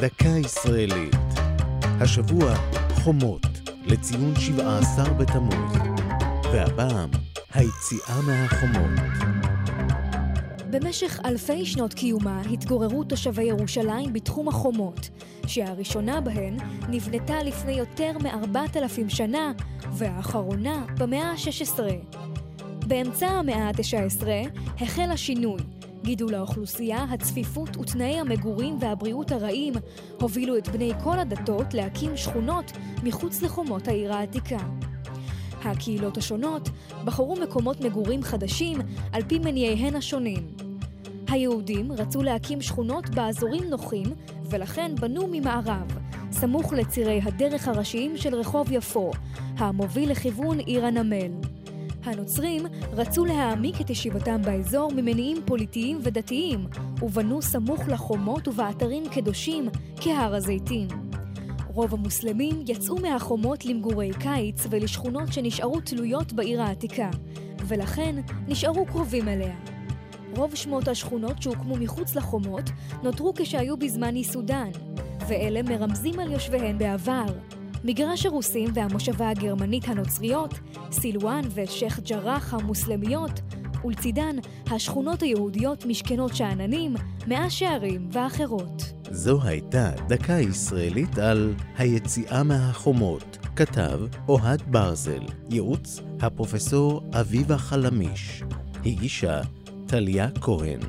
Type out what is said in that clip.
דקה ישראלית. השבוע חומות לציון 17 בתמוז, והפעם היציאה מהחומות. במשך אלפי שנות קיומה התגוררו תושבי ירושלים בתחום החומות, שהראשונה בהן נבנתה לפני יותר מארבעת אלפים שנה, והאחרונה במאה ה-16. באמצע המאה ה-19 החל השינוי. גידול האוכלוסייה, הצפיפות ותנאי המגורים והבריאות הרעים הובילו את בני כל הדתות להקים שכונות מחוץ לחומות העיר העתיקה. הקהילות השונות בחרו מקומות מגורים חדשים על פי מניעיהן השונים. היהודים רצו להקים שכונות באזורים נוחים ולכן בנו ממערב, סמוך לצירי הדרך הראשיים של רחוב יפו, המוביל לכיוון עיר הנמל. הנוצרים רצו להעמיק את ישיבתם באזור ממניעים פוליטיים ודתיים, ובנו סמוך לחומות ובאתרים קדושים כהר הזיתים. רוב המוסלמים יצאו מהחומות למגורי קיץ ולשכונות שנשארו תלויות בעיר העתיקה, ולכן נשארו קרובים אליה. רוב שמות השכונות שהוקמו מחוץ לחומות נותרו כשהיו בזמן ייסודן, ואלה מרמזים על יושביהן בעבר. מגרש הרוסים והמושבה הגרמנית הנוצריות, סילואן ושייח' ג'ראח המוסלמיות, ולצידן השכונות היהודיות משכנות שאננים, מאה שערים ואחרות. זו הייתה דקה ישראלית על היציאה מהחומות. כתב אוהד ברזל, ייעוץ הפרופסור אביבה חלמיש, הגישה טליה כהן.